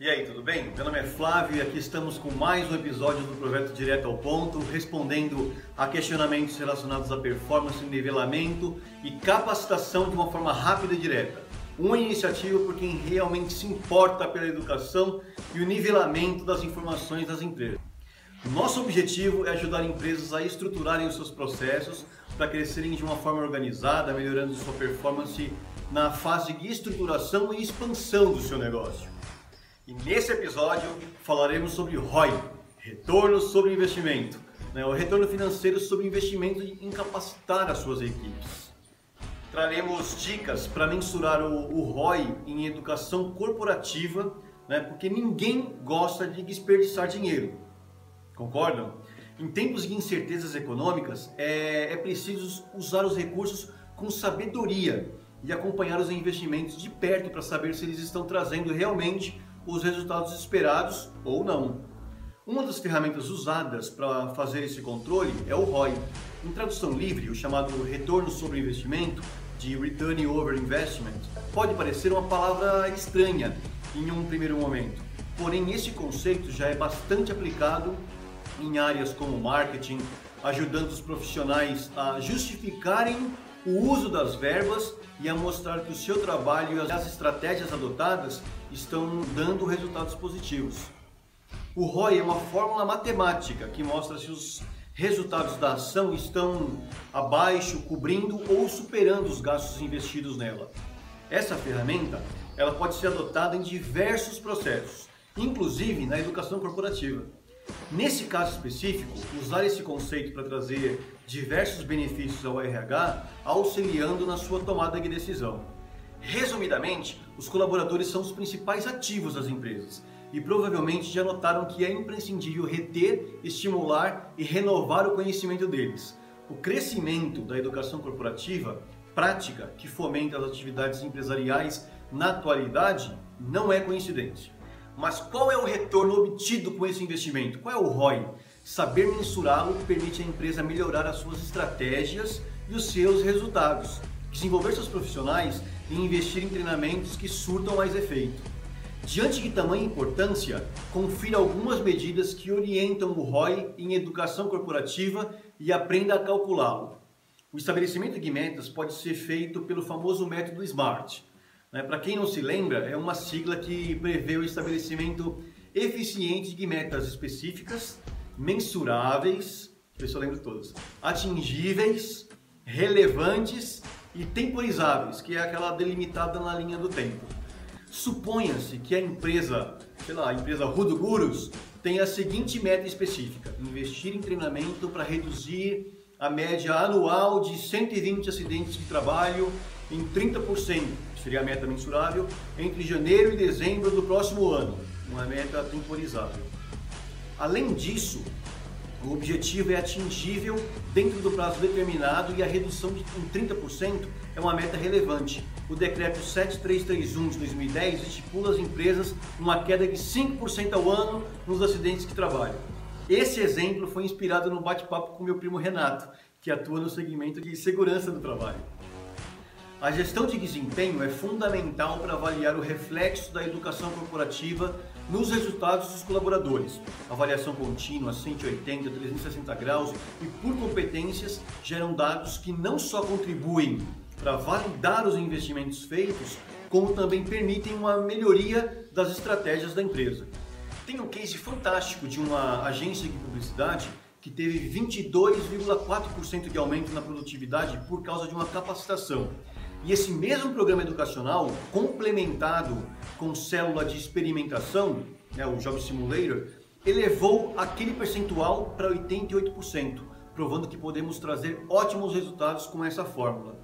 E aí, tudo bem? Meu nome é Flávio e aqui estamos com mais um episódio do Projeto Direto ao Ponto, respondendo a questionamentos relacionados à performance, nivelamento e capacitação de uma forma rápida e direta. Uma iniciativa por quem realmente se importa pela educação e o nivelamento das informações das empresas. Nosso objetivo é ajudar empresas a estruturarem os seus processos para crescerem de uma forma organizada, melhorando sua performance na fase de estruturação e expansão do seu negócio. E nesse episódio falaremos sobre ROI, retorno sobre investimento, né? o retorno financeiro sobre investimento em capacitar as suas equipes. Traremos dicas para mensurar o, o ROI em educação corporativa, né? porque ninguém gosta de desperdiçar dinheiro. Concordam? Em tempos de incertezas econômicas, é, é preciso usar os recursos com sabedoria e acompanhar os investimentos de perto para saber se eles estão trazendo realmente os resultados esperados ou não. Uma das ferramentas usadas para fazer esse controle é o ROI. Em tradução livre, o chamado retorno sobre investimento, de Return Over Investment, pode parecer uma palavra estranha em um primeiro momento. Porém, esse conceito já é bastante aplicado em áreas como marketing, ajudando os profissionais a justificarem o uso das verbas e a mostrar que o seu trabalho e as estratégias adotadas estão dando resultados positivos. O ROI é uma fórmula matemática que mostra se os resultados da ação estão abaixo, cobrindo ou superando os gastos investidos nela. Essa ferramenta ela pode ser adotada em diversos processos, inclusive na educação corporativa. Nesse caso específico, usar esse conceito para trazer diversos benefícios ao RH, auxiliando na sua tomada de decisão. Resumidamente, os colaboradores são os principais ativos das empresas e provavelmente já notaram que é imprescindível reter, estimular e renovar o conhecimento deles. O crescimento da educação corporativa, prática que fomenta as atividades empresariais na atualidade, não é coincidência. Mas qual é o retorno obtido com esse investimento? Qual é o ROI? Saber mensurá-lo permite à empresa melhorar as suas estratégias e os seus resultados, desenvolver seus profissionais e investir em treinamentos que surtam mais efeito. Diante de tamanha importância, confira algumas medidas que orientam o ROI em educação corporativa e aprenda a calculá-lo. O estabelecimento de metas pode ser feito pelo famoso método SMART, né? Para quem não se lembra, é uma sigla que prevê o estabelecimento eficiente de metas específicas, mensuráveis, eu lembro todas, atingíveis, relevantes e temporizáveis, que é aquela delimitada na linha do tempo. Suponha-se que a empresa, sei lá, a empresa Rudo Gurus, tem a seguinte meta específica: investir em treinamento para reduzir a média anual de 120 acidentes de trabalho em 30%, que seria a meta mensurável, entre janeiro e dezembro do próximo ano, uma meta temporizável. Além disso, o objetivo é atingível dentro do prazo determinado e a redução de, em 30% é uma meta relevante. O decreto 7331 de 2010 estipula às empresas uma queda de 5% ao ano nos acidentes de trabalho. Esse exemplo foi inspirado no bate-papo com meu primo Renato, que atua no segmento de segurança do trabalho. A gestão de desempenho é fundamental para avaliar o reflexo da educação corporativa nos resultados dos colaboradores. Avaliação contínua, 180, 360 graus e por competências geram dados que não só contribuem para validar os investimentos feitos, como também permitem uma melhoria das estratégias da empresa. Tem um case fantástico de uma agência de publicidade que teve 22,4% de aumento na produtividade por causa de uma capacitação. E esse mesmo programa educacional, complementado com célula de experimentação, né, o Job Simulator, elevou aquele percentual para 88%, provando que podemos trazer ótimos resultados com essa fórmula.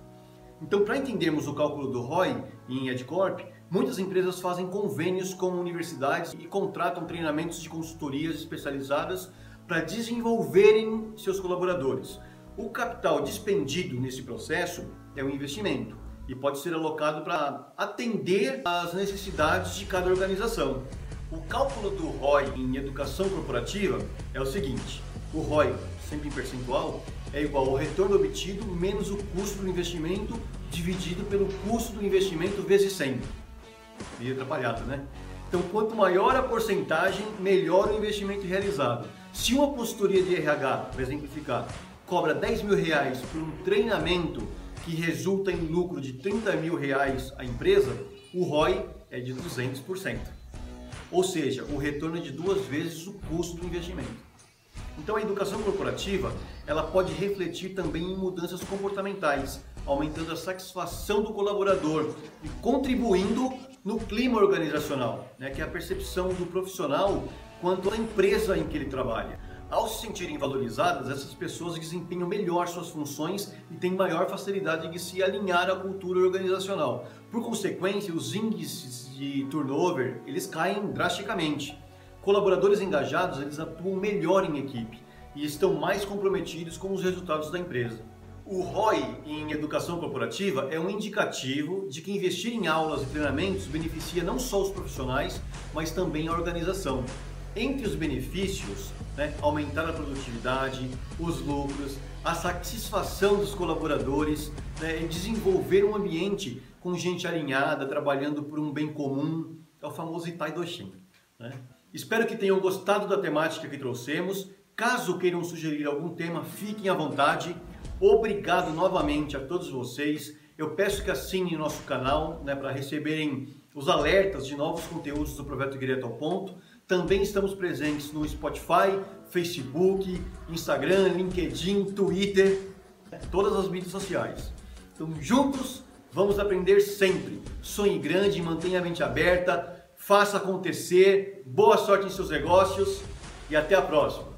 Então, para entendermos o cálculo do ROI em EdCorp, muitas empresas fazem convênios com universidades e contratam treinamentos de consultorias especializadas para desenvolverem seus colaboradores. O capital despendido nesse processo é um investimento e pode ser alocado para atender às necessidades de cada organização. O cálculo do ROI em educação corporativa é o seguinte: o ROI sempre em percentual, é igual ao retorno obtido menos o custo do investimento dividido pelo custo do investimento vezes 100. Meio atrapalhado, né? Então, quanto maior a porcentagem, melhor o investimento realizado. Se uma consultoria de RH, para exemplificar, cobra 10 mil reais por um treinamento que resulta em lucro de 30 mil reais à empresa, o ROI é de 200%. Ou seja, o retorno é de duas vezes o custo do investimento. Então a educação corporativa ela pode refletir também em mudanças comportamentais, aumentando a satisfação do colaborador e contribuindo no clima organizacional, né, que é a percepção do profissional quanto à empresa em que ele trabalha. Ao se sentirem valorizadas, essas pessoas desempenham melhor suas funções e têm maior facilidade de se alinhar à cultura organizacional. Por consequência, os índices de turnover eles caem drasticamente. Colaboradores engajados eles atuam melhor em equipe e estão mais comprometidos com os resultados da empresa. O ROI em educação corporativa é um indicativo de que investir em aulas e treinamentos beneficia não só os profissionais, mas também a organização. Entre os benefícios, né, aumentar a produtividade, os lucros, a satisfação dos colaboradores né, e desenvolver um ambiente com gente alinhada, trabalhando por um bem comum, é o famoso Itai Doshin. Né? Espero que tenham gostado da temática que trouxemos. Caso queiram sugerir algum tema, fiquem à vontade. Obrigado novamente a todos vocês. Eu peço que assinem nosso canal né, para receberem os alertas de novos conteúdos do Projeto Direto ao Ponto. Também estamos presentes no Spotify, Facebook, Instagram, LinkedIn, Twitter, todas as mídias sociais. Então, juntos, vamos aprender sempre. Sonhe grande, mantenha a mente aberta faça acontecer, boa sorte em seus negócios e até a próxima.